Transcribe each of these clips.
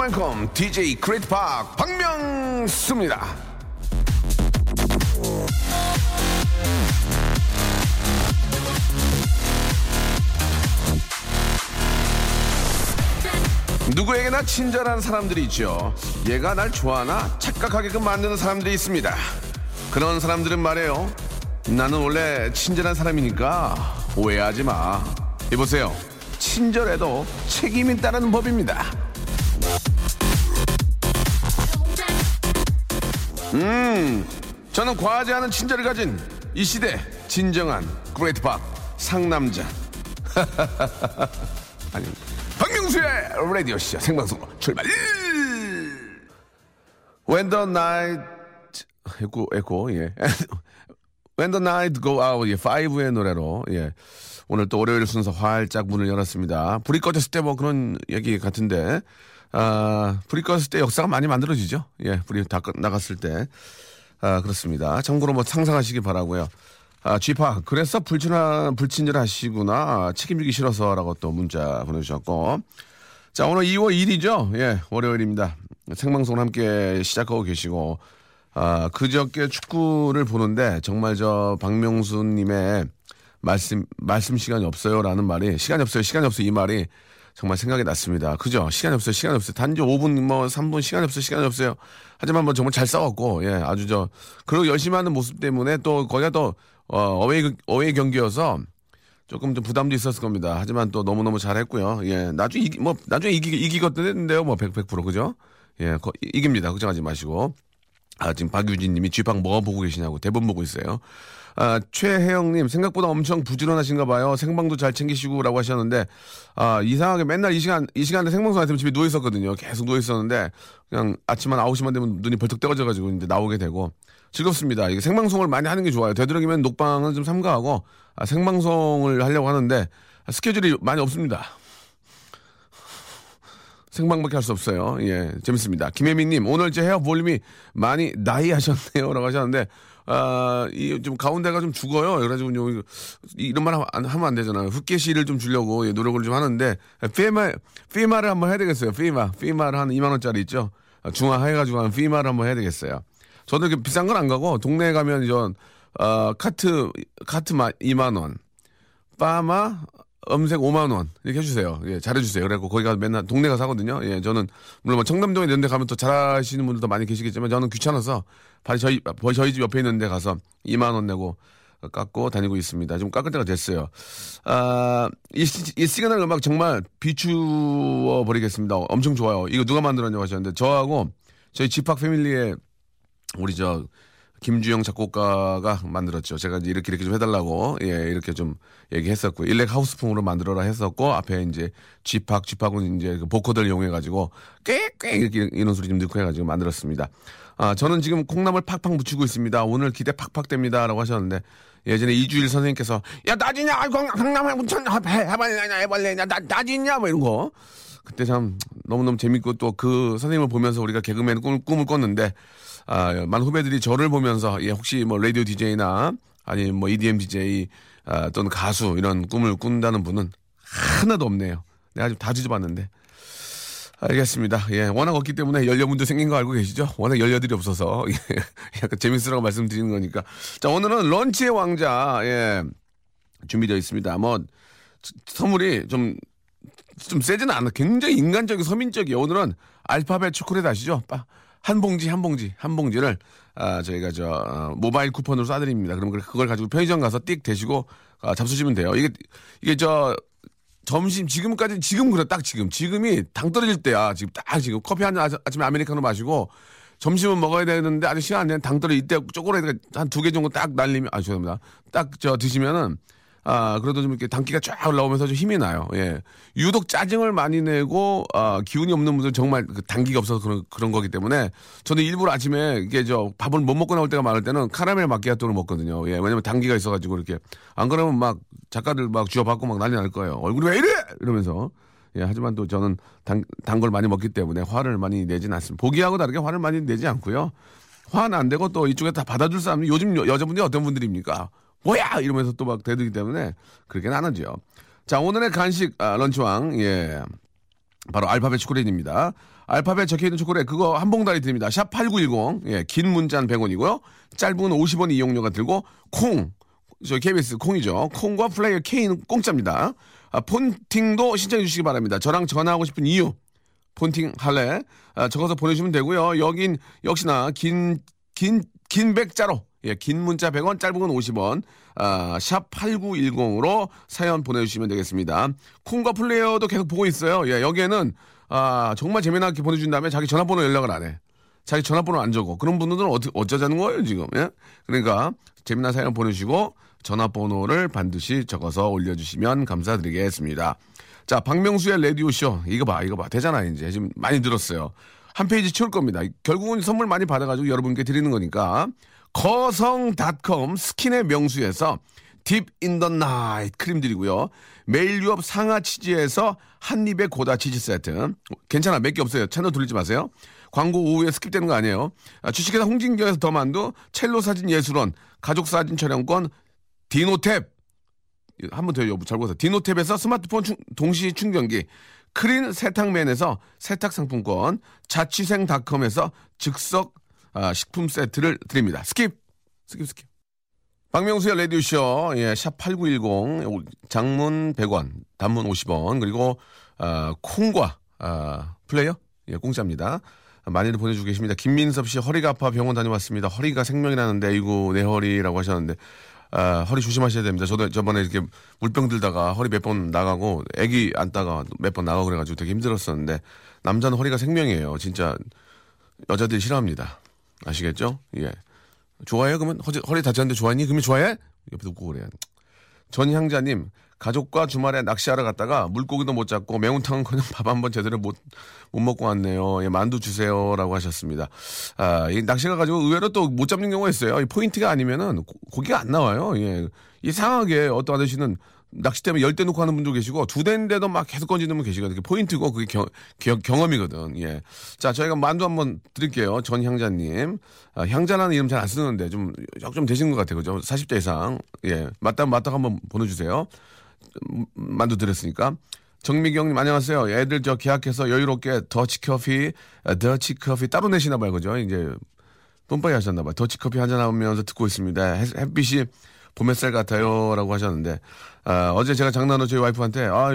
welcome. DJ Park 박명수입니다. 누구에게나 친절한 사람들이 있죠. 얘가 날 좋아하나 착각하게끔 만드는 사람들이 있습니다. 그런 사람들은 말해요. 나는 원래 친절한 사람이니까 오해하지 마. 이보세요. 친절해도 책임이 따르는 법입니다. 음, 저는 과하지 않은 친절을 가진 이 시대 진정한 그레이트 박 상남자. 아니, 박명수의 라디오 쇼 생방송 출발. When the night 에코 에코 예. When the night go out 예, 5의 노래로 예. 오늘 또 월요일 순서 활짝 문을 열었습니다. 불이 꺼졌을 때 뭐 그런 얘기 같은데 아, 불이 꺼졌을 때 역사가 많이 만들어지죠. 예, 불이 다 끝- 나갔을 때. 아, 그렇습니다. 참고로 뭐 상상하시기 바라고요. 아, 쥐파, 그래서 불친한, 불친절하시구나. 책임지기 싫어서라고 또 문자 보내주셨고. 자, 오늘 2월 1일이죠. 예, 월요일입니다. 생방송을 함께 시작하고 계시고, 아, 그저께 축구를 보는데 정말 저 박명수님의 말씀, 말씀 시간이 없어요 라는 말이, 시간이 없어요, 시간이 없어요 이 말이 정말 생각이 났습니다. 그죠? 시간이 없어요, 시간이 없어요. 단지 5분, 뭐 3분 시간이 없어요, 시간이 없어요. 하지만 뭐 정말 잘 싸웠고, 예, 아주 저, 그리고 열심히 하는 모습 때문에 또 거기가 또, 어, 어웨이, 어웨이 경기여서 조금 좀 부담도 있었을 겁니다. 하지만 또 너무너무 잘했고요. 예, 나중에 이기, 뭐, 나중에 이기, 이기겠는데요. 뭐, 100, 100%, 그죠? 예, 거- 이- 이깁니다. 걱정하지 마시고. 아, 지금 박유진 님이 쥐빵 뭐 보고 계시냐고 대본 보고 있어요. 아, 최혜영님, 생각보다 엄청 부지런하신가 봐요. 생방도 잘 챙기시고 라고 하셨는데, 아, 이상하게 맨날 이 시간, 이 시간에 생방송 안 했으면 집에 누워 있었거든요. 계속 누워 있었는데, 그냥 아침 한 9시만 되면 눈이 벌떡 떠져가지고 이제 나오게 되고, 즐겁습니다. 이게 생방송을 많이 하는 게 좋아요. 되도록이면 녹방은 좀 삼가하고, 아, 생방송을 하려고 하는데, 아, 스케줄이 많이 없습니다. 생방밖에 할 수 없어요. 예, 재밌습니다. 김혜민님, 오늘 제 헤어 볼륨이 많이 나이 하셨네요. 라고 하셨는데, 아, 이, 좀 가운데가 좀 죽어요. 그래가지고, 요, 이런 말 하면 안, 되잖아요. 흑계시를 좀 주려고 예, 노력을 좀 하는데, 피마, 피마를 한번 해야 되겠어요. 피마. 피마를 한 2만 원짜리 있죠? 아, 중화 해가지고 한 피마를 한번 해야 되겠어요. 저도 이렇게 비싼 건 안 가고, 동네에 가면 전, 어, 카트, 카트 2만원. 빠마 음색 5만 원 이렇게 해주세요. 예, 잘해주세요. 그래갖고 거기 가서 맨날 동네 가서 하거든요. 예, 저는 물론 뭐 청담동에 이런 데 가면 또 잘하시는 분들도 많이 계시겠지만 저는 귀찮아서 바로 저희 저희 집 옆에 있는 데 가서 2만 원 내고 깎고 다니고 있습니다. 좀 깎을 때가 됐어요. 아, 이, 시- 이 시그널 음악 정말 미쳐 버리겠습니다. 엄청 좋아요. 이거 누가 만들었냐고 하셨는데 저하고 저희 집합 family의 우리 저 김주영 작곡가가 만들었죠. 제가 이제 이렇게 이렇게 좀 해달라고 예 이렇게 좀 얘기했었고 elec house풍으로 만들어라 했었고 앞에 이제 쥐팍 쥐팍은 이제 그 보커들 이용해 가지고 꽥꽥 이렇게 이런 소리 좀 넣고 해가지고 만들었습니다. 아 저는 지금 콩나물 팍팍 묻히고 있습니다. 오늘 기대 팍팍 됩니다라고 하셨는데 예전에 이주일 선생님께서 야 나지냐 아이고 콩나물 묻혔 해발레냐 해발레냐 나 나지냐 뭐 이런 거 그때 참 너무너무 재밌고 또 그 선생님을 보면서 우리가 개그맨 꿈을, 꿈을 꿨는데 아, 많은 후배들이 저를 보면서 예, 혹시 뭐 라디오 DJ나 아니 뭐 EDM DJ 아, 또는 가수 이런 꿈을 꾼다는 분은 하나도 없네요. 내가 지금 다 뒤져봤는데. 알겠습니다. 예, 워낙 없기 때문에 연료문도 생긴 거 알고 계시죠? 워낙 연료들이 없어서 예, 약간 재밌으라고 말씀드리는 거니까. 자, 오늘은 런치의 왕자 예, 준비되어 있습니다. 뭐 선물이 좀좀 세지는 않아. 굉장히 인간적인 서민적이에요. 오늘은 알파벳 초콜릿 아시죠? 빠- 한 봉지 한 봉지 한 봉지를 아 저희가 저 어, 모바일 쿠폰으로 쏴드립니다. 그럼 그걸 가지고 편의점 가서 띡 대시고 아, 잡수시면 돼요. 이게 이게 저 점심 지금까지 지금 그래 딱 지금 지금이 당 떨어질 때야 지금 딱 지금 커피 한 잔 아침에 아메리카노 마시고 점심은 먹어야 되는데 아직 시간 안 되는 당 떨어 이때 초콜릿 한두 개 정도 딱 날리면 아 죄송합니다 딱 저 드시면은 아 그래도 좀 이렇게 단기가 쫙 올라오면서 좀 힘이 나요. 예. 유독 짜증을 많이 내고 아 기운이 없는 분들 은 정말 그 단기가 없어서 그런 그런 거기 때문에 저는 일부러 아침에 이게 저 밥을 못 먹고 나올 때가 많을 때는 카라멜 마키아토를 먹거든요. 예. 왜냐면 단기가 있어가지고 이렇게 안 그러면 막 작가들 막 쥐어받고 막 난리 날 거예요. 얼굴이 왜 이래! 이러면서. 예, 하지만 또 저는 단, 단 걸 많이 먹기 때문에 화를 많이 내진 않습니다. 보기하고 다르게 화를 많이 내지 않고요. 화는 안 되고 또 이쪽에 다 받아줄 사람이 요즘 여, 여자분들이 어떤 분들입니까? 뭐야! 이러면서 또 막 대들기 때문에 그렇게는 안 하죠. 자, 오늘의 간식, 아, 런치왕, 예. 바로 알파벳 초콜릿입니다. 알파벳 적혀 있는 초콜릿 그거 한 봉다리 드립니다. 샵 8910. 예, 긴 문자는 100원이고요. 짧은 50원 이용료가 들고 콩. 저 KBS 콩이죠. 콩과 플레이어 K는 공짜입니다. 아, 폰팅도 신청해 주시기 바랍니다. 저랑 전화하고 싶은 이유. 폰팅 할래? 아, 적어서 보내주시면 되고요. 여긴 역시나 긴, 긴, 긴 백자로. 예, 긴 문자 100원, 짧은 건 50원. 아, 샵 8910으로 사연 보내주시면 되겠습니다. 콩과 플레이어도 계속 보고 있어요. 예, 여기에는, 아, 정말 재미나게 보내준 다음에 자기 전화번호 연락을 안 해. 자기 전화번호 안 적어. 그런 분들은 어쩌, 어쩌자는 거예요, 지금. 예? 그러니까, 재미난 사연 보내주시고, 전화번호를 반드시 적어서 올려주시면 감사드리겠습니다. 자, 박명수의 라디오쇼. 이거 봐, 이거 봐. 되잖아, 이제. 지금 많이 들었어요. 한 페이지 채울 겁니다. 결국은 선물 많이 받아가지고 여러분께 드리는 거니까. 거성닷컴 스킨의 명수에서 deep in the night 크림 드리고요. 매일 유업 상하 치즈에서 한입의 고다 치즈 세트. 괜찮아, 몇 개 없어요. 채널 돌리지 마세요. 광고 오후에 skip되는 거 아니에요. 아, 주식회사 홍진경에서 더 만두, 첼로 사진 예술원, 가족 사진 촬영권, 디노탭. 한 번 더 여부 잘 보세요. 디노탭에서 스마트폰 충, 동시 충전기, 크린 세탁맨에서 세탁 상품권, 자취생닷컴에서 즉석 아, 식품 세트를 드립니다. skip, skip, skip. 박명수의 라디오쇼, 예, 샵8910, 장문 100원, 단문 50원, 그리고, 아, 콩과, 아, 플레이어? 예, 공짜입니다. 많이들 보내주고 계십니다. 김민섭 씨, 허리가 아파 병원 다녀왔습니다. 허리가 생명이라는데, 이고, 내 허리라고 하셨는데, 아, 허리 조심하셔야 됩니다. 저도 저번에 이렇게 물병 들다가 허리 몇 번 나가고, 애기 안다가 몇 번 나가고 그래가지고 되게 힘들었었는데, 남자는 허리가 생명이에요. 진짜, 여자들이 싫어합니다. 아시겠죠? 예. 좋아해? 그러면 허리, 허리 다쳤는데 좋아했니? 그러면 좋아해? 옆에서 웃고 그래요. 전향자님, 가족과 주말에 낚시하러 갔다가 물고기도 못 잡고 매운탕은 그냥 밥 한 번 제대로 못, 못 먹고 왔네요. 예, 만두 주세요. 라고 하셨습니다. 아, 이 낚시 가 가지고 의외로 또 못 잡는 경우가 있어요. 이 포인트가 아니면은 고, 고기가 안 나와요. 예. 이상하게 어떤 아저씨는 낚시 때문에 열대 놓고 하는 분도 계시고 두 대인데도 막 계속 건지는 분 계시거든요. 포인트고 그게 경, 경험이거든. 예. 자, 저희가 만두 한번 드릴게요. 전 향자님. 아, 향자라는 이름 잘 안 쓰는데 좀, 좀 되신 것 같아요. 그죠? 40대 이상. 예. 맞다, 맞다 한번 보내주세요. 만두 드렸으니까. 정미경님 안녕하세요. 애들 저 계약해서 여유롭게 더치커피, 아, 더치커피 따로 내시나 봐요. 그죠? 이제 뽐빠이 하셨나 봐요. 더치커피 한잔 하면서 듣고 있습니다. 햇빛이 봄 햇살 같아요. 라고 하셨는데, 아, 어제 제가 장난으로 저희 와이프한테, 아,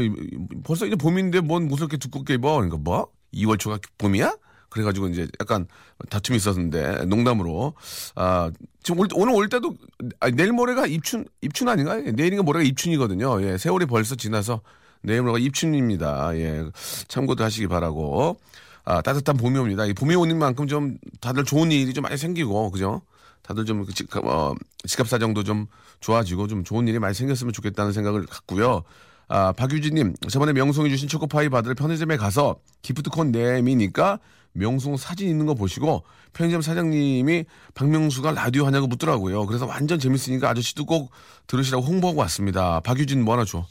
벌써 이제 봄인데 뭔 이렇게 두껍게 입어? 그러니까 뭐? 2월 초가 봄이야? 그래가지고 이제 약간 다툼이 있었는데, 농담으로. 아, 지금 올, 오늘 올 때도, 아, 내일 모레가 입춘, 입춘 아닌가? 내일인가 모레가 입춘이거든요. 예, 세월이 벌써 지나서 내일 모레가 입춘입니다. 예, 참고도 하시기 바라고. 아, 따뜻한 봄이 옵니다. 이 봄이 오는 만큼 좀 다들 좋은 일이 좀 많이 생기고, 그죠? 다들 좀 지, 어, 지갑 사정도 좀 좋아지고 좀 좋은 일이 많이 생겼으면 좋겠다는 생각을 갖고요. 아, 박유진님, 저번에 명송이 주신 초코파이 받을 편의점에 가서 기프트콘 내미니까 명송 사진 있는 거 보시고 편의점 사장님이 박명수가 라디오 하냐고 묻더라고요. 그래서 완전 재밌으니까 아저씨도 꼭 들으시라고 홍보하고 왔습니다. 박유진 뭐 하나 줘?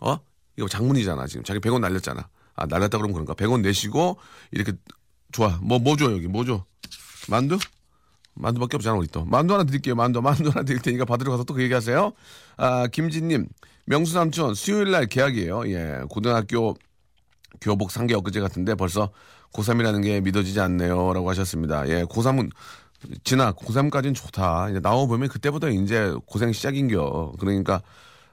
어? 이거 장문이잖아. 지금 자기 100원 날렸잖아. 아, 날렸다 그러면 그런가? 100원 내시고 이렇게 좋아. 뭐, 뭐 줘, 여기? 뭐 줘? 만두? 만두밖에 없잖아, 우리 또. 만두 하나 드릴게요, 만두. 만두 하나 드릴 테니까 받으러 가서 또 그 얘기하세요. 아, 김진님, 명수 삼촌, 수요일 날 계약이에요. 예, 고등학교 교복 상계 엊그제 같은데 벌써 고3이라는 게 믿어지지 않네요. 라고 하셨습니다. 예, 고3은 지나 고3까지는 좋다. 이제 나와보면 그때부터 이제 고생 시작인겨. 그러니까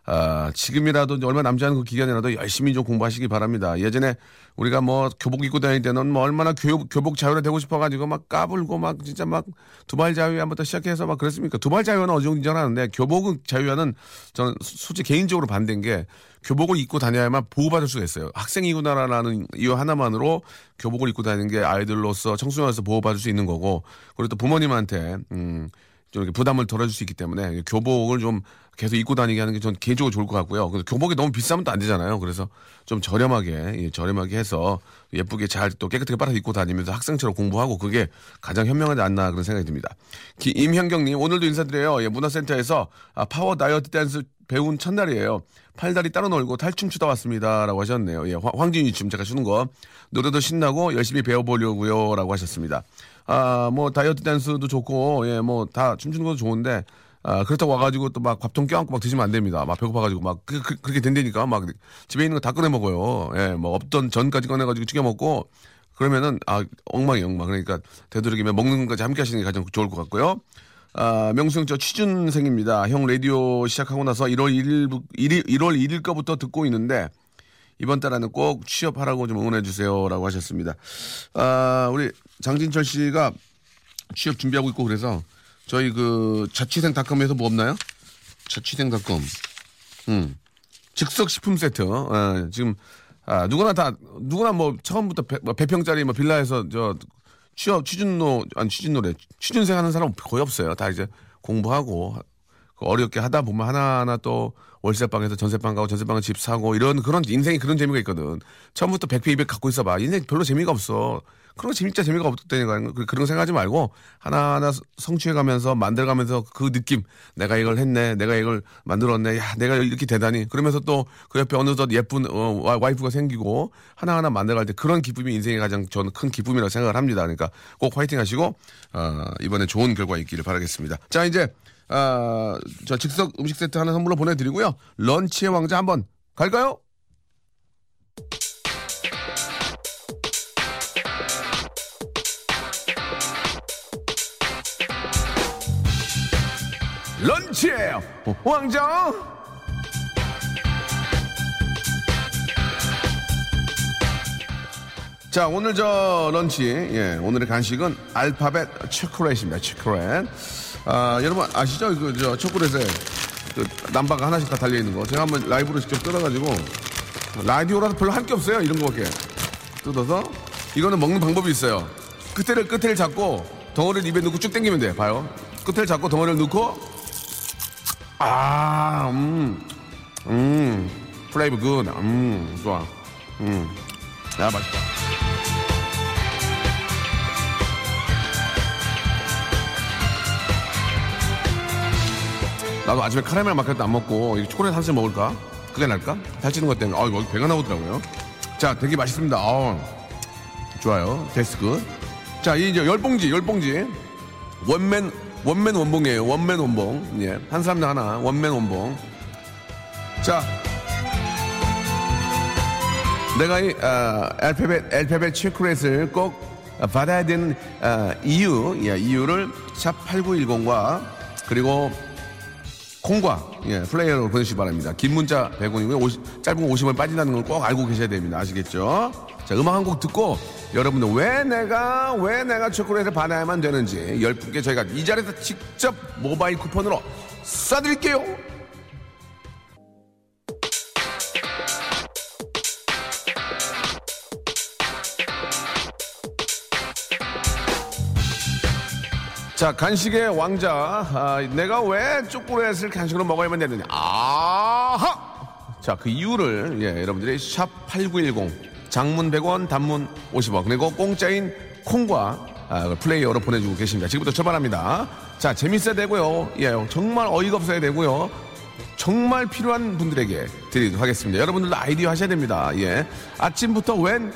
아, 지금이라도 얼마 남지 않은 그 기간이라도 열심히 좀 공부하시기 바랍니다. 예전에 우리가 뭐 교복 입고 다닐 때는 뭐 얼마나 교복, 교복 자유로 되고 싶어가지고 막 까불고 막 진짜 막 두발 자유화부터 시작해서 막 그랬습니까? 두발 자유화는 어느 정도 인정하는데 교복 자유화는 저는 솔직히 개인적으로 반대인 게 교복을 입고 다녀야만 보호받을 수가 있어요. 학생이구나라는 이유 하나만으로 교복을 입고 다니는 게 아이들로서 청소년에서 보호받을 수 있는 거고 그리고 또 부모님한테 음, 좀 이렇게 부담을 덜어줄 수 있기 때문에 교복을 좀 계속 입고 다니게 하는 게 전 개인적으로 좋을 것 같고요. 근데 교복이 너무 비싸면 또 안 되잖아요. 그래서 좀 저렴하게 예, 저렴하게 해서 예쁘게 잘 또 깨끗하게 빨아서 입고 다니면서 학생처럼 공부하고 그게 가장 현명하지 않나 그런 생각이 듭니다. 기, 임현경님 오늘도 인사드려요. 예, 문화센터에서 아, 파워 다이어트 댄스 배운 첫날이에요. 팔다리 따로 놀고 탈춤 추다 왔습니다. 라고 하셨네요. 예, 황- 황진이 춤 제가 추는 거. 노래도 신나고 열심히 배워보려고요. 라고 하셨습니다. 아, 뭐, 다이어트 댄스도 좋고, 예, 뭐, 다 춤추는 것도 좋은데, 아, 그렇다고 와가지고 또 막 밥통 껴안고 막 드시면 안 됩니다. 막 배고파가지고 막 그, 그, 렇게 된다니까 막 집에 있는 거 다 꺼내 먹어요. 예, 뭐 없던 전까지 꺼내가지고 튀겨 먹고 그러면은 아 엉망이 엉망. 그러니까 되도록이면 먹는 것까지 함께 하시는 게 가장 좋을 것 같고요. 아, 명수 형 저 취준생입니다. 형 라디오 시작하고 나서 1월 1일, 1일, 1월 1일 거부터 듣고 있는데 이번 달에는 꼭 취업하라고 좀 응원해 주세요라고 하셨습니다. 아, 우리 장진철 씨가 취업 준비하고 있고 그래서 저희 그 자취생닷컴에서 뭐 없나요? 자취생닷컴. 음. 즉석 식품 세트. 예, 지금 아, 누구나 다 누구나 뭐 처음부터 배, 뭐 100평짜리 뭐 빌라에서 저 취업 취준노 아니 취준노래 취준생 하는 사람 거의 없어요. 다 이제 공부하고 그 어렵게 하다 보면 하나하나 또 월세방에서 전세방 가고 전세방에 집 사고 이런 그런 인생이 그런 재미가 있거든. 처음부터 100배 200 갖고 있어봐. 인생 별로 재미가 없어. 그런 거 진짜 재미가 없다니까. 그- 그런 거 생각하지 말고 하나하나 성취해가면서 만들어가면서 그 느낌. 내가 이걸 했네. 내가 이걸 만들었네. 야 내가 이렇게 대단히 그러면서 또 그 옆에 어느덧 예쁜 어, 와- 와이프가 생기고 하나하나 만들어갈 때 그런 기쁨이 인생의 가장 저는 큰 기쁨이라고 생각을 합니다. 그러니까 꼭 화이팅 하시고 어, 이번에 좋은 결과 있기를 바라겠습니다. 자 이제 아, 저 즉석 음식 세트 하나 선물로 보내드리고요. 런치의 왕자 한번 갈까요? 런치의 왕자! 자 오늘 저 런치 예 오늘의 간식은 알파벳 초콜릿입니다 초콜릿 아 여러분 아시죠? 그 저 초콜릿에 그 남바가 하나씩 다 달려 있는 거. 제가 한번 라이브로 직접 뜯어가지고 라디오라서 별로 할 게 없어요 이런 거밖에. 뜯어서 이거는 먹는 방법이 있어요. 끝에를 끝에를 잡고 덩어리를 입에 넣고 쭉 당기면 돼 봐요. 끝을 잡고 덩어리를 넣고 아, 음, 음, flavor good, 음, 좋아, 음, 야 맛있다. 나도 아침에 카라멜 마키아토도 안 먹고 이 초콜릿 한잔 먹을까? 그게 나을까? 살찌는 것 때문에 아 이거 배가 나오더라고요. 자, 되게 맛있습니다. 아, 좋아요. That's good. 자, 이 이제 열 봉지, 열 봉지. one man one man one봉이에요. one man one봉. 예. 한 사람당 하나. one man one봉. 자. 내가 이 아, 알파벳 알파벳 초콜릿을 꼭 받아야 되는 아, 이유, 예, 이유를 샵 8910과 그리고 콩과 예, 플레이어로 보내주시기 바랍니다. 긴 문자 100원이고요. 50, 짧은 거 50원 빠진다는 걸 꼭 알고 계셔야 됩니다. 아시겠죠? 자, 음악 한 곡 듣고 여러분들 왜 내가 왜 내가 초콜릿을 받아야만 되는지 열 분께 저희가 이 자리에서 직접 모바일 쿠폰으로 쏴드릴게요. 자, 간식의 왕자. 아, 내가 왜 초콜릿을 간식으로 먹어야만 되느냐. 아하! 자, 그 이유를, 예, 여러분들이 샵8910. 장문 100원, 단문 50원. 그리고 공짜인 콩과 아, 그 플레이어로 보내주고 계십니다. 지금부터 출발합니다. 자, 재밌어야 되고요. 예, 정말 어이가 없어야 되고요. 정말 필요한 분들에게 드리도록 하겠습니다. 여러분들도 아이디어 하셔야 됩니다. 예. 아침부터 웬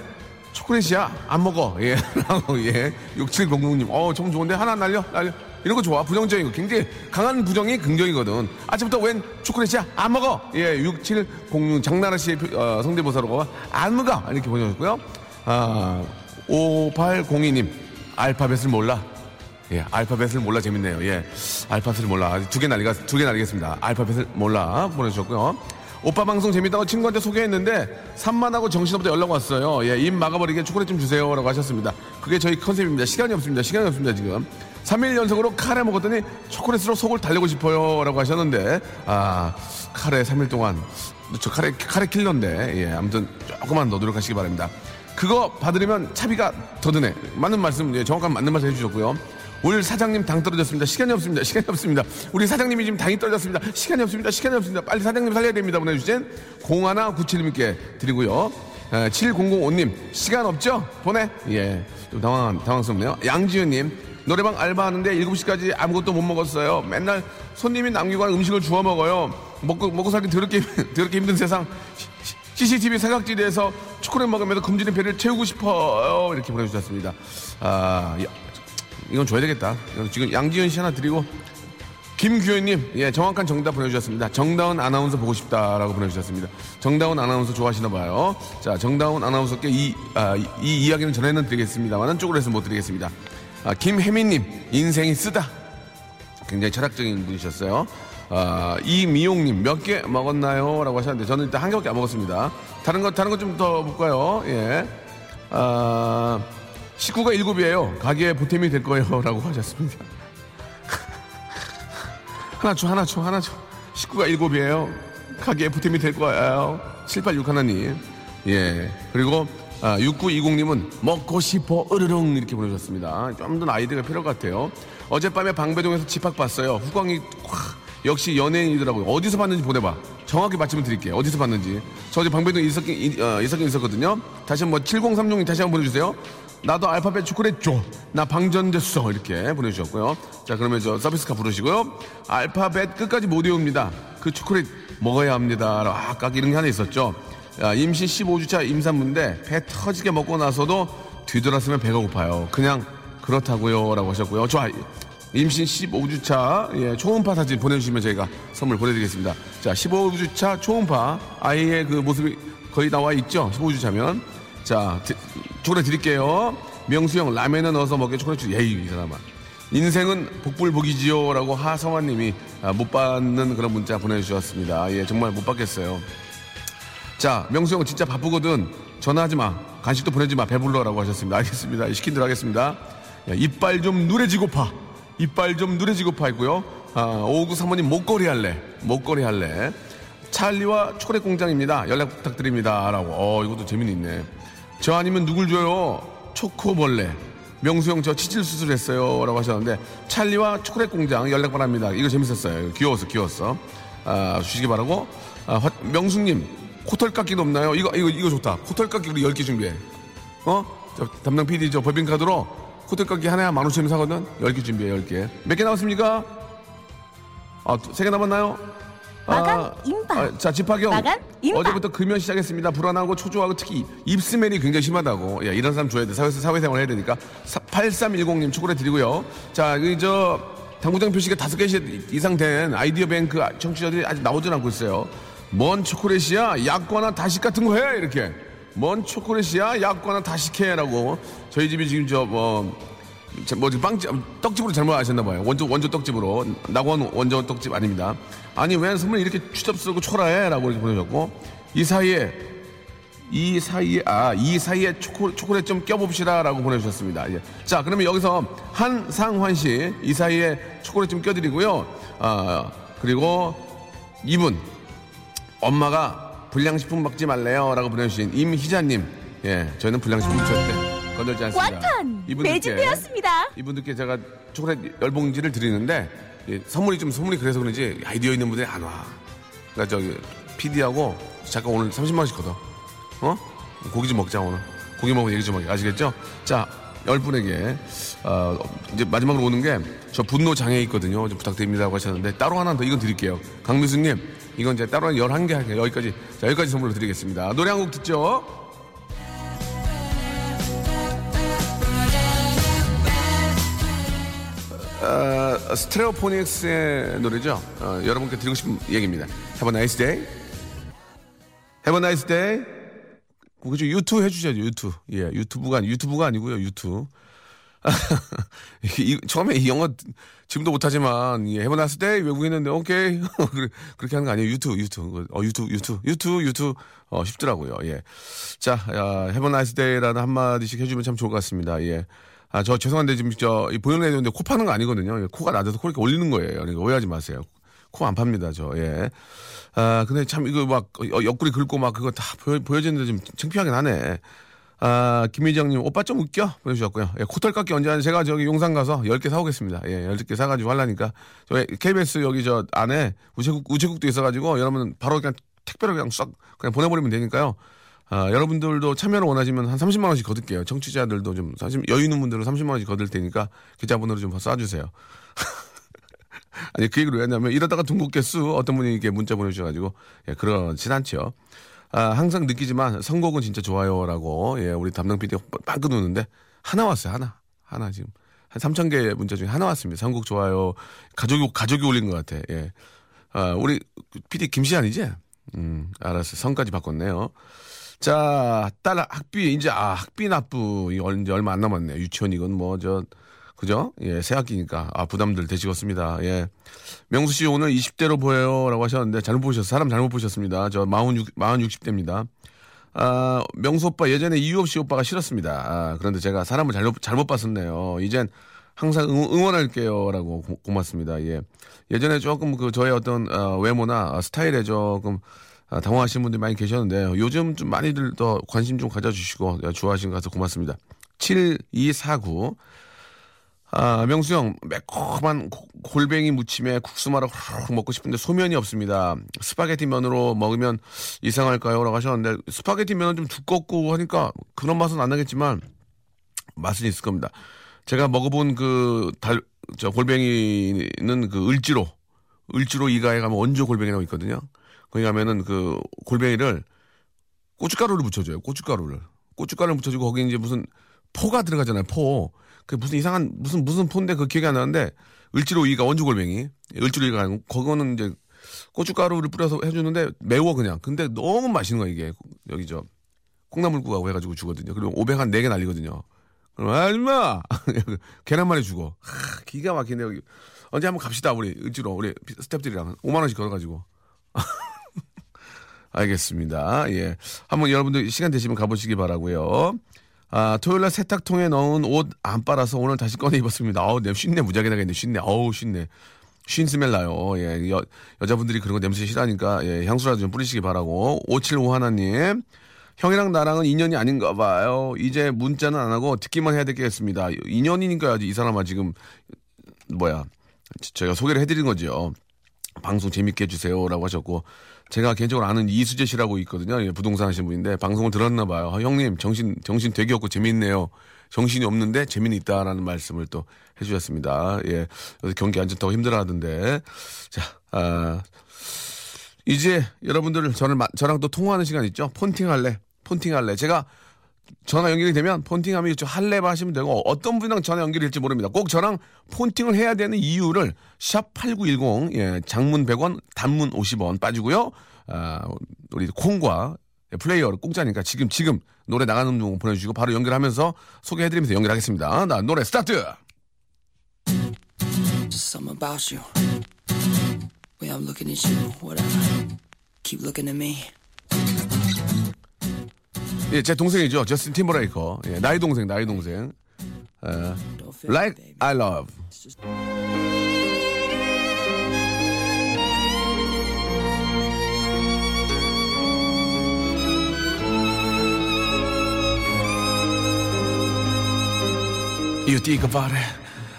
초콜릿이야? 안 먹어. 예. 라고, 예. 6700님. 어, 정 좋은데? 하나 날려? 날려. 이런 거 좋아. 부정적이고. 굉장히 강한 부정이 긍정이거든. 아침부터 웬 초콜릿이야? 안 먹어. 예. 6706 장나라 씨의 표- 어, 성대모사로 안 먹어. 이렇게 보내주셨고요. 아, 5802님. 알파벳을 몰라. 예, 알파벳을 몰라 재밌네요. 예, 알파벳을 몰라. 두 개 날리가 두 개 날리겠습니다. 알파벳을 몰라 보내주셨고요. 오빠 방송 재밌다고 친구한테 소개했는데 산만하고 정신없다 연락 왔어요. 예, 입 막아버리게 초콜릿 좀 주세요라고 하셨습니다. 그게 저희 컨셉입니다. 시간이 없습니다. 시간이 없습니다 지금. 3일 연속으로 카레 먹었더니 초콜릿으로 속을 달래고 싶어요라고 하셨는데 아 카레 3일 동안 저 카레 카레 킬러인데 예, 아무튼 조금만 더 노력하시기 바랍니다. 그거 받으려면 차비가 더 드네. 맞는 말씀, 예, 정확한 맞는 말씀 해주셨고요. 오늘 사장님 당 떨어졌습니다. 시간이 없습니다. 시간이 없습니다. 우리 사장님이 지금 당이 떨어졌습니다. 시간이 없습니다. 시간이 없습니다. 빨리 사장님 살려야 됩니다. 보내주신 0197님께 드리고요. 7005님, 시간 없죠? 보내? 예. 좀 당황, 당황스럽네요. 양지은님, 노래방 알바하는데 7시까지 아무것도 못 먹었어요. 맨날 손님이 남기고 한 음식을 주워 먹어요. 먹고, 먹고 살기 더럽게, 더럽게 힘든 세상. CCTV 사각지대에서 초콜릿 먹으면서 금지된 배를 채우고 싶어요. 이렇게 보내주셨습니다. 아, 이건 줘야 되겠다. 지금 양지현 씨 하나 드리고 김규현님, 예, 정확한 정답 보내주셨습니다. 정다운 아나운서 보고 싶다라고 보내주셨습니다. 정다운 아나운서 좋아하시나 봐요. 자, 정다운 아나운서께 이, 아, 이, 이 이야기는 전에는 드리겠습니다만은 쪽으로 해서 못 드리겠습니다. 아, 김혜민님, 인생이 쓰다. 굉장히 철학적인 분이셨어요. 아, 이미용님, 몇 개 먹었나요? 라고 하셨는데, 저는 일단 한 개밖에 안 먹었습니다. 다른 거, 다른 거 좀 더 볼까요? 예. 아, 식구가 일곱이에요. 가게에 보탬이 될 거예요. 라고 하셨습니다. 하나 줘, 하나 줘, 하나 줘. 식구가 일곱이에요. 가게에 보탬이 될 거예요. 786 하나님. 예. 그리고, 아, 6920님은 먹고 싶어, 으르릉 이렇게 보내주셨습니다. 좀 더 아이디가 필요할 것 같아요. 어젯밤에 방배동에서 집합 봤어요. 후광이 확, 역시 연예인이더라고요. 어디서 봤는지 보내봐. 정확히 맞춤을 드릴게요. 어디서 봤는지. 저 어제 방배동에 있었긴, 어, 있었긴 있었거든요. 다시 한번 7036님 다시 한번 보내주세요. 나도 알파벳 초콜릿 줘. 나 방전됐어. 이렇게 보내주셨고요. 자, 그러면 저 서비스카 부르시고요. 알파벳 끝까지 못 외웁니다. 그 초콜릿 먹어야 합니다. 아, 까 이런 게 하나 있었죠. 야, 임신 15주차 임산부인데 배 터지게 먹고 나서도 뒤돌았으면 배가 고파요. 그냥 그렇다고요. 라고 하셨고요. 좋아. 임신 15주차 예, 초음파 사진 보내주시면 저희가 선물 보내드리겠습니다. 자, 15주차 초음파 아이의 그 모습이 거의 나와 있죠. 15주차면 자, 초콜릿 드릴게요. 명수 형 라면에 넣어서 먹게 초콜릿 주. 예이 이 사람아. 인생은 복불복이지요 라고 하성환 님이 아, 못 받는 그런 문자 보내주셨습니다. 예, 정말 못 받겠어요. 자, 명수 형 진짜 바쁘거든. 전화하지 마. 간식도 보내지 마. 배불러 라고 하셨습니다. 알겠습니다. 시킨 대로 하겠습니다. 야, 이빨 좀 누래지고 파. 이빨 좀 누래지고 파 있고요. 아, 59 사모님 목걸이 할래. 목걸이 할래. 찰리와 초콜릿 공장입니다. 연락 부탁드립니다. 라고. 어, 이것도 재미있네. 저 아니면 누굴 줘요? 초코벌레. 명수 형 저 치질 수술했어요. 라고 하셨는데 찰리와 초콜릿 공장 연락 바랍니다. 이거 재밌었어요. 귀여웠어, 귀여웠어. 아, 주시기 바라고. 아, 화- 명수님, 코털 깎기도 없나요? 이거, 이거, 이거 좋다. 코털 깎기 우리 10개 준비해. 어? 저 담당 PD 저 법인카드로 코털 깎기 하나에 만 오천 원 사거든? 10개 준비해, 10개. 몇 개 남았습니까? 아, 세 개 남았나요? 마감 임박. 아, 자, 집합경. 마감 임박. 어제부터 금연 시작했습니다. 불안하고 초조하고 특히 입스멜이 굉장히 심하다고. 야, 이런 사람 줘야 돼. 사회, 사회생활 해야 되니까. 8310님 초콜릿 드리고요. 자, 이, 저, 당구장 표시가 다섯 개 이상 된 아이디어 뱅크 청취자들이 아직 나오진 않고 있어요. 뭔 초콜릿이야? 약과나 다식 같은 거 해? 이렇게. 뭔 초콜릿이야? 약과나 다식 해라고. 저희 집이 지금 저, 뭐, 자, 뭐 빵집 떡집으로 잘못 아셨나 봐요. 원조 원조 떡집으로 낙원 원조 떡집 아닙니다. 아니 왜 선물 이렇게 추잡스럽고 초라해라고 이렇게 보내셨고 이 사이에 이 사이에 아 이 사이에 초코, 초콜릿 좀 껴봅시다라고 보내주셨습니다. 예. 자 그러면 여기서 한상환 씨 이 사이에 초콜릿 좀 껴드리고요. 아 그리고 이분 엄마가 불량식품 먹지 말래요라고 보내주신 임희자님 예 저희는 불량식품 절대 건들지 않습니다. 완판 매진되었습니다. 이분들께 제가 초콜릿 열봉지를 드리는데 예, 선물이 좀 선물이 그래서 그런지 아이디어 있는 분들이 안 와. 그러니까 저기 PD하고 잠깐 오늘 30만 원씩 걷어. 어? 고기 좀 먹자 오늘. 고기 먹으면 얘기 좀 하게 아시겠죠? 자, 열 분에게 어, 이제 마지막으로 오는 게 저 분노 장애 있거든요. 좀 부탁드립니다고 하셨는데 따로 하나 더 이건 드릴게요. 강미수님 이건 이제 따로 한 11개 할게요. 여기까지 자 여기까지 선물로 드리겠습니다. 노래 한 곡 듣죠. 어, 스테레오포닉스의 노래죠. 어, 여러분께 드리고 싶은 얘기입니다. Have a nice day. Have a nice day. 좀 유튜브 해주셔야죠. 유튜브. 예, 유튜브가 유튜브가 아니고요. 유튜브. 이- 처음에 이 영어 지금도 못하지만 예, nice day 외국인인데 오케이 그렇게 하는 거 아니에요. 유튜브, 유튜브. 어, 유튜브, 유튜브, 유튜브, 유튜브. 어, 쉽더라고요. 예. 자, 야, Have a nice day라는 한마디씩 해주면 참 좋을 것 같습니다. 예. 아, 저 죄송한데 지금 저이 보여내야 되는데 코 파는 거 아니거든요. 예, 코가 낮아서 코 이렇게 올리는 거예요. 그러니까 오해하지 마세요. 코 안 팝니다, 저. 예. 아, 근데 참 이거 막 어, 옆구리 긁고 막 그거 다 보여, 보여지는데 좀 창피하긴 하네. 아, 김희정님, 오빠 좀 웃겨? 보내주셨고요. 예, 코털 깎기 언제 하는 제가 저기 용산 가서 10개 사오겠습니다. 예, 10개 사가지고 하려니까. 저희 KBS 여기 저 안에 우체국, 우체국도 있어가지고 여러분 바로 그냥 택배로 그냥 싹 그냥 보내버리면 되니까요. 아, 여러분들도 참여를 원하시면 한 30만 원씩 거둘게요. 청취자들도 좀 30, 여유 있는 분들은 30만 원씩 거둘 테니까 계좌번호로 좀 쏴주세요. 아니, 그 얘기를 왜 했냐면, 이러다가 둥국겠수 어떤 분이 이렇게 문자 보내주셔가지고, 예, 그렇진 않죠. 아, 항상 느끼지만, 선곡은 진짜 좋아요라고, 예, 우리 담당 PD가 빵긋 웃는데, 하나 왔어요, 하나. 하나 지금. 한 3천 개 문자 중에 하나 왔습니다. 선곡 좋아요. 가족이, 가족이 올린 것 같아, 예. 아, 우리 PD 김시안이지? 음, 알았어. 성까지 바꿨네요. 자, 딸 학비, 이제, 아, 학비 납부, 이제 얼마 안 남았네. 유치원 이건 뭐, 저, 그죠? 예, 새 학기니까. 아, 부담들 되시겠습니다. 예. 명수 씨 오늘 20대로 보여요. 라고 하셨는데, 잘못 보셨어요. 사람 잘못 보셨습니다. 저 46, 40, 60대입니다. 아, 명수 오빠 예전에 이유 없이 오빠가 싫었습니다. 아, 그런데 제가 사람을 잘못, 잘못 봤었네요. 이젠 항상 응, 원할게요 라고 고, 맙습니다 예. 예전에 조금 그 저의 어떤 어, 외모나 스타일에 조금 아, 당황하시는 분들이 많이 계셨는데 요즘 좀 많이들 더 관심 좀 가져주시고 좋아하시는 것 같아서 고맙습니다. 7249 아, 명수 형, 매콤한 골뱅이 무침에 국수말을 훅 먹고 싶은데 소면이 없습니다. 스파게티 면으로 먹으면 이상할까요? 라고 하셨는데, 스파게티 면은 좀 두껍고 하니까 그런 맛은 안 나겠지만, 맛은 있을 겁니다. 제가 먹어본 그 달, 저 골뱅이는 그 을지로, 을지로 이가에 가면 원조 골뱅이라고 있거든요. 거기 가면은 그 골뱅이를 고춧가루를 묻혀줘요. 고춧가루를. 고춧가루를 묻혀주고 거기 이제 무슨 포가 들어가잖아요. 포. 그 무슨 이상한 무슨 무슨 포인데 그 기억이 안 나는데 을지로 이가 원주 골뱅이. 을지로 이가 아니고 그거는 이제 고춧가루를 뿌려서 해주는데 매워 그냥. 근데 너무 맛있는 거야 이게. 여기 저 콩나물국하고 해가지고 주거든요. 그리고 500 한 4개 날리거든요. 그럼 아, 임마! 계란말이 주고. 하, 기가 막히네, 여기. 언제 한번 갑시다, 우리. 을지로, 우리 스탭들이랑. 5만 원씩 걸어가지고. 알겠습니다. 예. 한번 여러분들 시간 되시면 가보시기 바라고요 아, 토요일 날 세탁통에 넣은 옷 안 빨아서 오늘 다시 꺼내 입었습니다. 아우, 냄 쉰내 무지하게 나겠네. 쉰내. 어우, 쉰내. 쉰 스멜 나요. 예. 여, 여자분들이 그런 거 냄새 싫어하니까, 예. 향수라도 좀 뿌리시기 바라고. 575 하나님. 형이랑 나랑은 인연이 아닌가 봐요. 이제 문자는 안 하고 듣기만 해야 되겠습니다. 인연이니까 이 사람아 지금 뭐야 제가 소개를 해드린 거죠. 방송 재밌게 해주세요라고 하셨고 제가 개인적으로 아는 이수재 씨라고 있거든요. 예, 부동산 하시는 분인데 방송을 들었나 봐요. 아, 형님 정신 정신 되게 없고 재밌네요. 정신이 없는데 재미는 있다라는 말씀을 또 해주셨습니다. 예, 경기 안 좋다고 힘들어하던데 자 아, 이제 여러분들 저를 저랑 또 통화하는 시간 있죠. 폰팅 할래. 폰팅 할래. 제가 전화 연결이 되면 폰팅하면 좀 할래바 하시면 되고 어떤 분이랑 전화 연결이 될지 모릅니다. 꼭 저랑 폰팅을 해야 되는 이유를 샵 8910 예, 장문 100원, 단문 50원 빠지고요. 아, 우리 콩과 플레이어를 공짜니까 지금 지금 노래 나가는 동 보내주시고 바로 연결하면서 소개해드리면서 연결하겠습니다. 나 노래 스타트. 예, 제 동생이죠. 저스틴 팀버레이커. 예, 나이 동생, 나이 동생. 어, like I love. You think about it.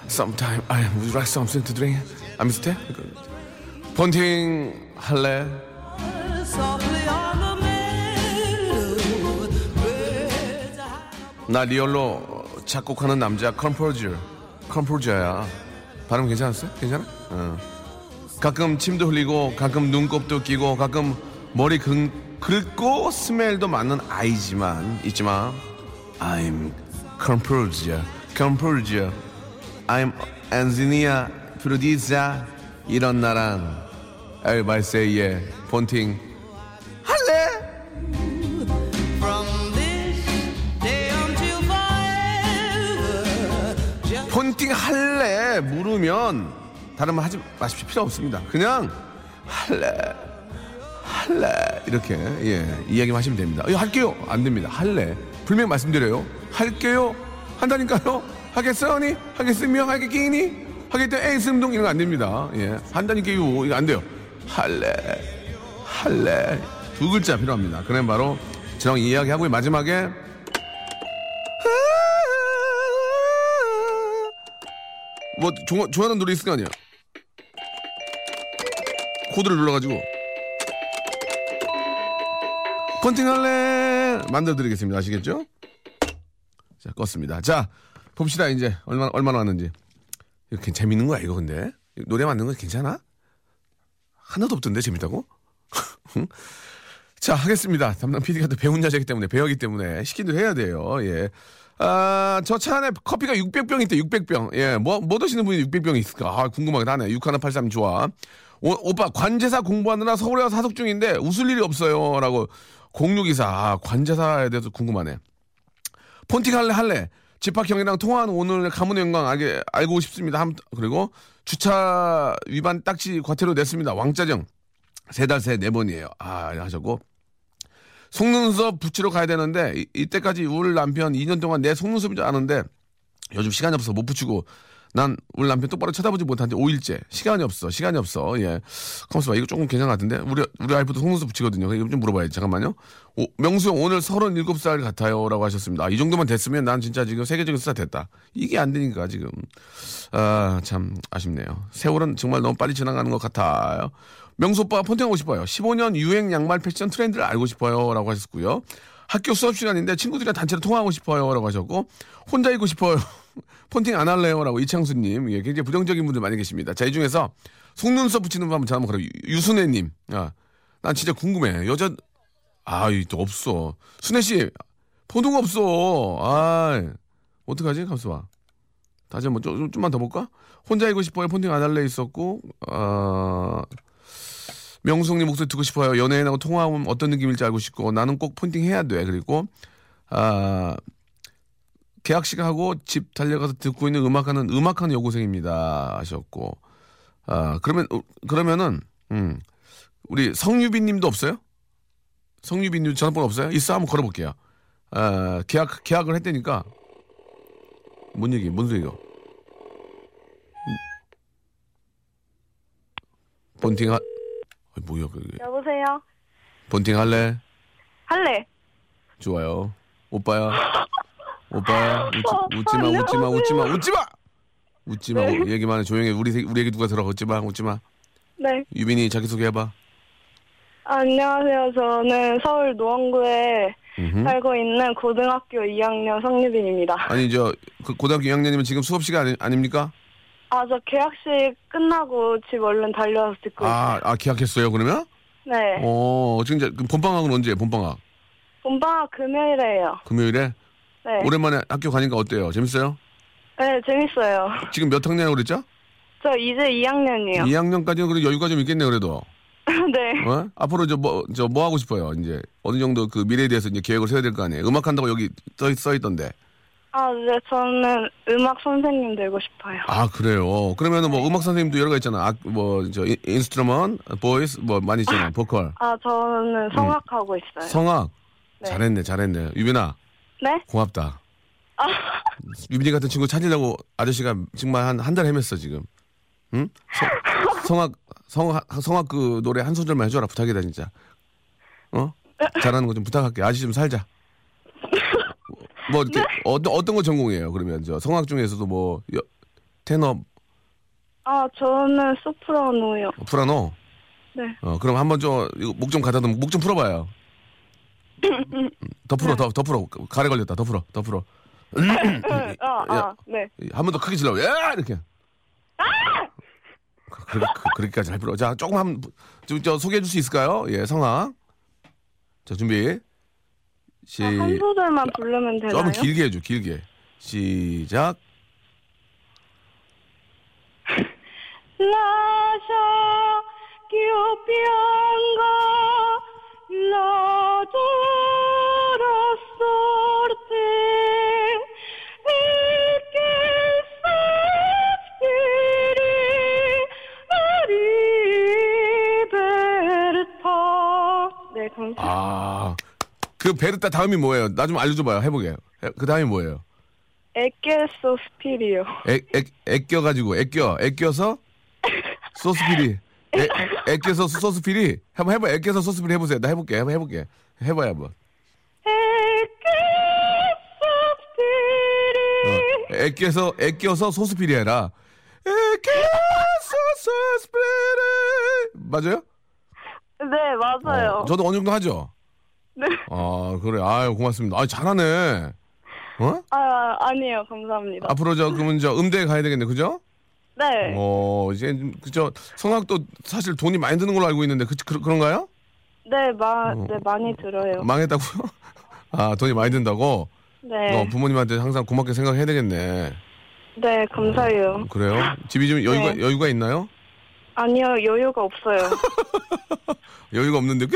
Sometime I would like something to drink. 아, 비슷해? 폰팅 할래? 나 real로 작곡하는 남자 composer composer야 발음 괜찮았어? 괜찮아? 어. 가끔 침도 흘리고 가끔 눈곱도 끼고 가끔 머리 긁, 긁고 smell도 맡는 아이지만 있지마 I'm composer composer I'm engineer producer 이런 나랑 everybody say yeah 폰팅 폰팅 물으면 다른 말 하지 마십시오 필요 없습니다. 그냥 할래 할래 이렇게 예 이야기만 하시면 됩니다. 예, 할게요 안 됩니다. 할래 분명 말씀드려요. 할게요 한다니까요. 하겠어니 하겠으며 하겠기니 하겠다 에이스음동 이런 거 안 됩니다. 예 한다니까요 이거 안 돼요. 할래 할래 두 글자 필요합니다. 그는 바로 저랑 이야기하고 마지막에 뭐 좋아, 좋아하는 노래 있을 거 아니야. 코드를 눌러가지고 폰팅할래 만들어드리겠습니다. 아시겠죠? 자 껐습니다. 자 봅시다 이제 얼마나 얼마나 왔는지 이렇게 재밌는 거야 이거 근데 노래 만드는 건 괜찮아? 하나도 없던데 재밌다고? 자 하겠습니다. 담당 PD가 또 배운 자세기 때문에 배우기 때문에 시킨 대로 해야 돼요. 예. 아, 저 차 안에 커피가 600병 있대, 600병. 예, 뭐, 뭐 드시는 분이 600병이 있을까? 아, 궁금하긴 하네. 6183 좋아. 오, 오빠, 관제사 공부하느라 서울에 와서 사석 중인데 웃을 일이 없어요. 라고. 0624. 아, 관제사에 대해서 궁금하네. 폰팅 할래, 할래. 집합 형이랑 통화한 오늘 가문의 영광 알게, 알고 싶습니다. 함, 그리고 주차 위반 딱지 과태료 냈습니다. 왕짜정. 세 달 새 네 번이에요. 아, 하셨고. 속눈썹 붙이러 가야 되는데 이, 때까지 우리 남편 2년 동안 내 속눈썹인 줄 아는데 요즘 시간이 없어 못 붙이고 난 우리 남편 똑바로 쳐다보지 못한데 5일째. 시간이 없어 시간이 없어. 예. 가만있어 봐. 이거 조금 괜찮은 것 같은데? 우리 우리 아이프도 속눈썹 붙이거든요. 이거 좀 물어봐야지. 잠깐만요. 오, 명수 형 오늘 37살 같아요. 라고 하셨습니다. 아, 이 정도만 됐으면 난 진짜 지금 세계적인 스타 됐다. 이게 안 되니까 지금. 아 참 아쉽네요. 세월은 정말 너무 빨리 지나가는 것 같아요. 명수 오빠 폰팅 하고 싶어요. 15년 유행 양말 패션 트렌드를 알고 싶어요. 라고 하셨고요 학교 수업 시간인데 친구들이랑 단체로 통화하고 싶어요 라고 하셨고 혼자 있고 싶어요 폰팅 안 할래요? 라고 이창수님. 예, 굉장히 부정적인 분들 많이 계십니다. 자, 이 중에서 속눈썹 붙이는 분 한번 전화 한번 걸어요. 유순애님. 아, 난 진짜 궁금해. 여자, 아, 이 또 없어. 순애 씨, 포동 없어. 아, 어떡하지? 봐. 다시 한번 좀, 좀만 더 볼까? 혼자 있고 싶어요. 폰팅 안 할래 있었고, 아, 명숙님 목소리 듣고 싶어요. 연예인하고 통화하면 어떤 느낌일지 알고 싶고, 나는 꼭 폰팅 해야 돼. 그리고, 아, 계약식 하고 집 달려가서 듣고 있는 음악하는 음악하는 여고생입니다 하셨고 아 그러면 어, 그러면은 음 우리 성유빈님도 없어요? 성유빈님 전화번호 없어요? 있어 한번 걸어볼게요. 아 계약 계약을 했다니까 뭔 얘기 뭔 소리가? 본팅 하 아, 뭐야 그게? 여보세요. 본팅 할래? 할래. 좋아요. 오빠야. 오빠 웃지, 마 웃지 마 웃지 마 웃지 마 웃지 마 네. 얘기만 해 조용히 우리 우리 얘기 누가 들어 웃지 마 웃지 마 네. 유빈이 자기 소개해 봐. 안녕하세요. 저는 서울 노원구에 음흠. 살고 있는 고등학교 2학년 성유빈입니다. 아니 저 그 고등학교 2학년이면 지금 수업 시간 아니, 아닙니까? 아 저 계약식 끝나고 집 얼른 달려와서 듣고 아, 있어요. 아 계약했어요 그러면? 네. 어 지금 이제 본방학은 언제? 본방학? 본방학 금요일에요. 금요일에? 네. 오랜만에 학교 가니까 어때요? 재밌어요? 네, 재밌어요. 지금 몇 학년이라고 그랬죠? 저 이제 2학년이요. 2학년까지는 그래도 여유가 좀 있겠네 그래도. 네. 어? 앞으로 저 뭐 저 뭐 하고 싶어요? 이제 어느 정도 그 미래에 대해서 이제 계획을 세워야 될 거 아니에요. 음악 한다고 여기 써, 써 있던데. 아, 네, 저는 음악 선생님 되고 싶어요. 아, 그래요. 그러면은 뭐 음악 선생님도 여러 가 있잖아. 아, 뭐, 저, instrument, voice, 뭐, 많이 있잖아. 보컬. 아, 저는 성악하고 음. 있어요. 성악? 네. 잘했네, 잘했네. 유빈아. 네? 고맙다. 아. 유빈이 같은 친구 찾으려고 아저씨가 정말 한 한 달 헤맸어 지금. 응? 서, 성악 성악 성악 그 노래 한 소절만 해줘라 부탁이다 진짜. 어? 잘하는 거 좀 부탁할게. 아저씨 좀 살자. 뭐 이렇게 네? 어떤 어떤 거 전공이에요? 그러면 저 성악 중에서도 뭐 여, 테너. 아 저는 소프라노요. 어, 프라노. 네. 어 그럼 한번 좀목 좀 가다듬 목 좀 풀어봐요. 더 풀어, 더, 더 풀어. 가래 걸렸다. 더 풀어, 더 풀어. 아, 아, 네. 한 번 더 크게 질러. 야! 이렇게. 아! 그, 그, 그렇게까지 잘 풀어. 자, 조금 한, 좀, 저, 소개해 줄 수 있을까요? 예, 성아. 자, 준비. 시. 아, 한 소절만 부르면 되나요? 좀 길게 해줘, 길게. 시작. 라샤, 기오피안가, 베르타 다음이 뭐예요? 나 좀 알려줘봐요. 해보게. 그 다음이 뭐예요? 에케 소스피리요. 애, 애, 애껴가지고, 애껴, 애껴서 소스피리. 애, 애껴서 소스피리? 한번 해봐, 애껴서 소스피리 해보세요. 나 해볼게, 한번 해볼게. 해봐요, 한번. 어, 애껴서, 애껴서 소스피리 해라. 애껴서 소스피리. 맞아요? 네, 맞아요. 어, 저도 어느 정도 하죠? 네. 아, 그래. 아유, 고맙습니다. 아, 잘하네. 어? 아, 아니에요. 감사합니다. 앞으로 저, 그러면 저 음대에 가야 되겠네. 그죠? 네. 어, 이제, 그죠. 성악도 사실 돈이 많이 드는 걸로 알고 있는데, 그, 그, 그런가요? 네, 마, 어. 네, 많이 들어요. 망했다고요? 아, 돈이 많이 든다고? 네. 어, 부모님한테 항상 고맙게 생각해야 되겠네. 네, 감사해요. 그래요? 집이 좀 여유가, 네. 여유가 있나요? 아니요, 여유가 없어요. 여유가 없는데,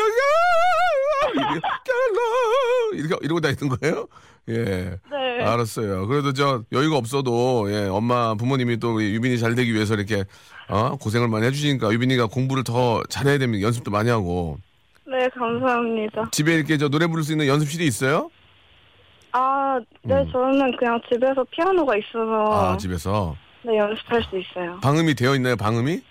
이렇게, 이러고 다니는 거예요? 예. 네. 알았어요. 그래도 저 여유가 없어도 예, 엄마 부모님이 또 유빈이 잘 되기 위해서 이렇게 어? 고생을 많이 해주시니까 유빈이가 공부를 더 잘해야 됩니다. 연습도 많이 하고 네, 감사합니다. 집에 이렇게 저 노래 부를 수 있는 연습실이 있어요? 아, 네, 음. 저는 그냥 집에서 피아노가 있어서 아 집에서 네, 연습할 수 있어요. 방음이 되어 있나요? 방음이?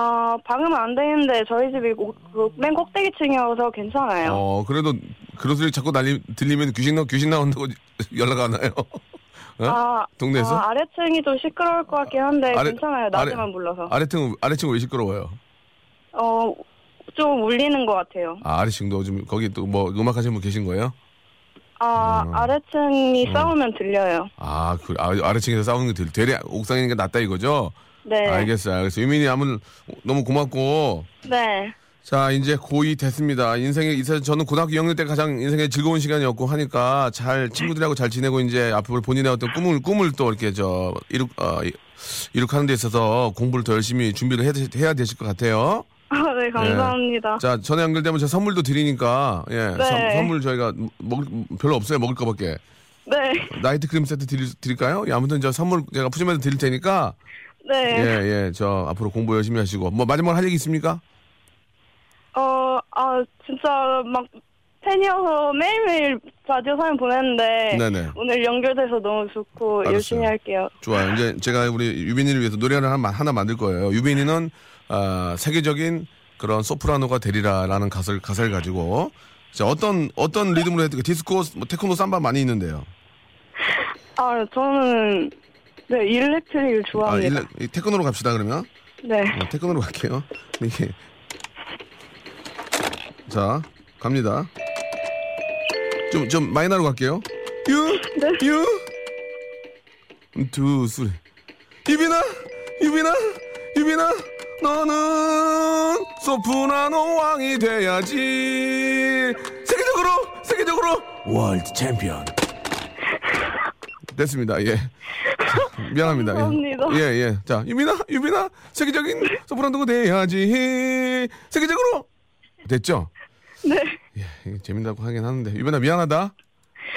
아, 방음은 안 되는데 저희 집이 고- 그맨 꼭대기층이어서 괜찮아요. 어 그래도 그런 소리 자꾸 날리, 들리면 귀신 나 귀신 나온다고 연락 안 와요? 어? 아, 동네에서? 아, 아래층이 좀 시끄러울 것 같긴 한데 아래- 괜찮아요. 아래- 낮에만 불러서. 아래층 아래층 왜 시끄러워요? 어, 좀 울리는 것 같아요. 아 아래층도 좀 거기 또 뭐 음악 하시는 분 계신 거예요? 아, 음. 아래층이 싸우면 들려요. 아, 그 아, 아래층에서 싸우는 게 들, 되레 옥상이니까 낫다 이거죠? 네. 알겠어요, 알겠어요. 유민이 아무 너무 고맙고 네. 자 이제 고2 됐습니다. 인생에 있어 저는 고등학교 2학년 때 가장 인생에 즐거운 시간이었고 하니까 잘 친구들하고 잘 지내고 이제 앞으로 본인의 어떤 꿈을 꿈을 또 이렇게 저 이룩 어, 이- 이룩하는 데 있어서 공부를 더 열심히 준비를 해, 해야 되실 것 같아요. 아, 네, 감사합니다. 자 전에 연결되면 제가 선물도 드리니까 예 네. 선, 선물 저희가 먹을 별로 없어요 먹을 거 밖에 네. 나이트 크림 세트 드릴, 드릴까요? 예, 아무튼 저 선물 제가 푸짐해서 드릴 테니까 네. 예 예 저 앞으로 공부 열심히 하시고 뭐 마지막으로 할 얘기 있습니까? 어, 아, 진짜 막 팬이어서 매일매일 라디오 사연 보냈는데 네네. 오늘 연결돼서 너무 좋고 알았어요. 열심히 할게요. 좋아요. 이제 제가 우리 유빈이를 위해서 노래를 하나, 하나 만들 거예요. 유빈이는 아, 세계적인 그런 소프라노가 되리라라는 가사를 가사를 가지고 자 어떤 어떤 리듬으로 해도 디스코, 뭐 테크노, 삼바 많이 있는데요. 아, 저는 네, electric을 아, 좋아합니다. 일레- 이 테크노로 갑시다 그러면 네. 어, 테크노로 갈게요. 이게 자 갑니다. 좀 좀 마이너로 갈게요. 유, 네. 유, Two, three. 유빈아, 유빈아, 유빈아, 너는 소프라노 왕이 돼야지. 세계적으로, 세계적으로 world 챔피언. 됐습니다. 예. 미안합니다. 예. 감사합니다. 예, 예. 자, 유빈아, 유빈아, 세계적인 소프라노가 돼야지. 세계적으로. 됐죠? 네. 예, 재밌다고 하긴 하는데. 유빈아, 미안하다.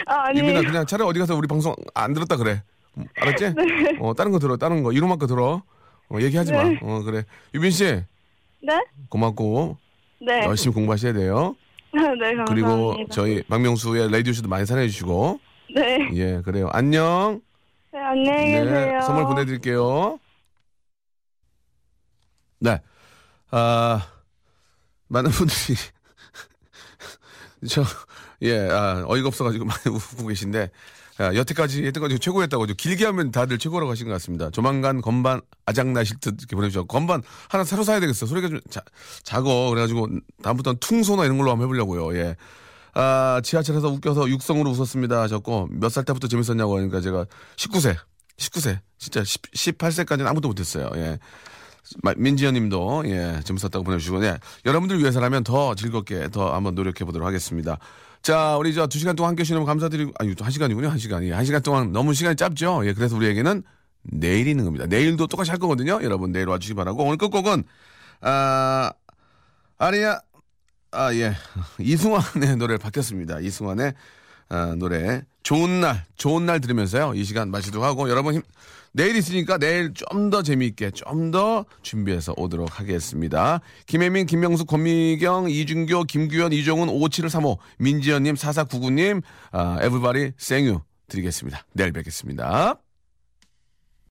아, 아니. 유빈아, 그냥 차라리 어디 가서 우리 방송 안 들었다 그래. 음, 알았지? 어, 다른 거 들어, 다른 거. 이름만 거 들어. 어, 얘기하지 마. 네. 어, 그래. 유빈 씨, 네? 고맙고, 네. 열심히 공부하셔야 돼요. 네, 감사합니다. 그리고 저희 박명수의 라디오쇼도 많이 사랑해주시고, 네. 예, 그래요. 안녕. 네, 안녕히 계세요. 선물 보내드릴게요. 네. 아, 많은 분들이, 저, 예, 아, 어이가 없어가지고 많이 웃고 계신데, 아, 여태까지, 여태까지 최고였다고, 좀 길게 하면 다들 최고라고 하신 것 같습니다. 조만간 건반 아작나실 듯 이렇게 보내주셨고, 건반 하나 새로 사야 되겠어. 소리가 좀 자, 작어. 그래가지고, 다음부터는 퉁소나 이런 걸로 한번 해보려고요. 예. 아, 지하철에서 웃겨서 육성으로 웃었습니다 하셨고, 몇 살 때부터 재밌었냐고 하니까 제가 19세, 19세, 진짜 10, 18세까지는 아무도 못했어요. 예. 마- 민지연 님도, 예, 재밌었다고 보내주시고, 예. 여러분들 위해서라면 더 즐겁게 더 한번 노력해 보도록 하겠습니다. 자, 우리 저 두 시간 동안 함께 해 주시면 감사드리고, 아니, 한 시간이군요, 한 시간 이. 한 시간 동안 너무 시간이 짧죠? 예, 그래서 우리에게는 내일이 있는 겁니다. 내일도 똑같이 할 거거든요. 여러분, 내일 와주시기 바라고. 오늘 끝곡은, 아, 아니야, 아, 예. 이승환의 노래를 바뀌었습니다. 이승환의 아, 노래. 좋은 날, 좋은 날 들으면서요. 이 시간 마치도록 하고, 여러분 힘, 내일 있으니까 내일 좀 더 재미있게, 좀 더 준비해서 오도록 하겠습니다. 김혜민, 김명수, 권미경, 이준교, 김규현, 이종훈, 5735, 민지연님, 4499님, 아, 에브바리 생유 드리겠습니다. 내일 뵙겠습니다.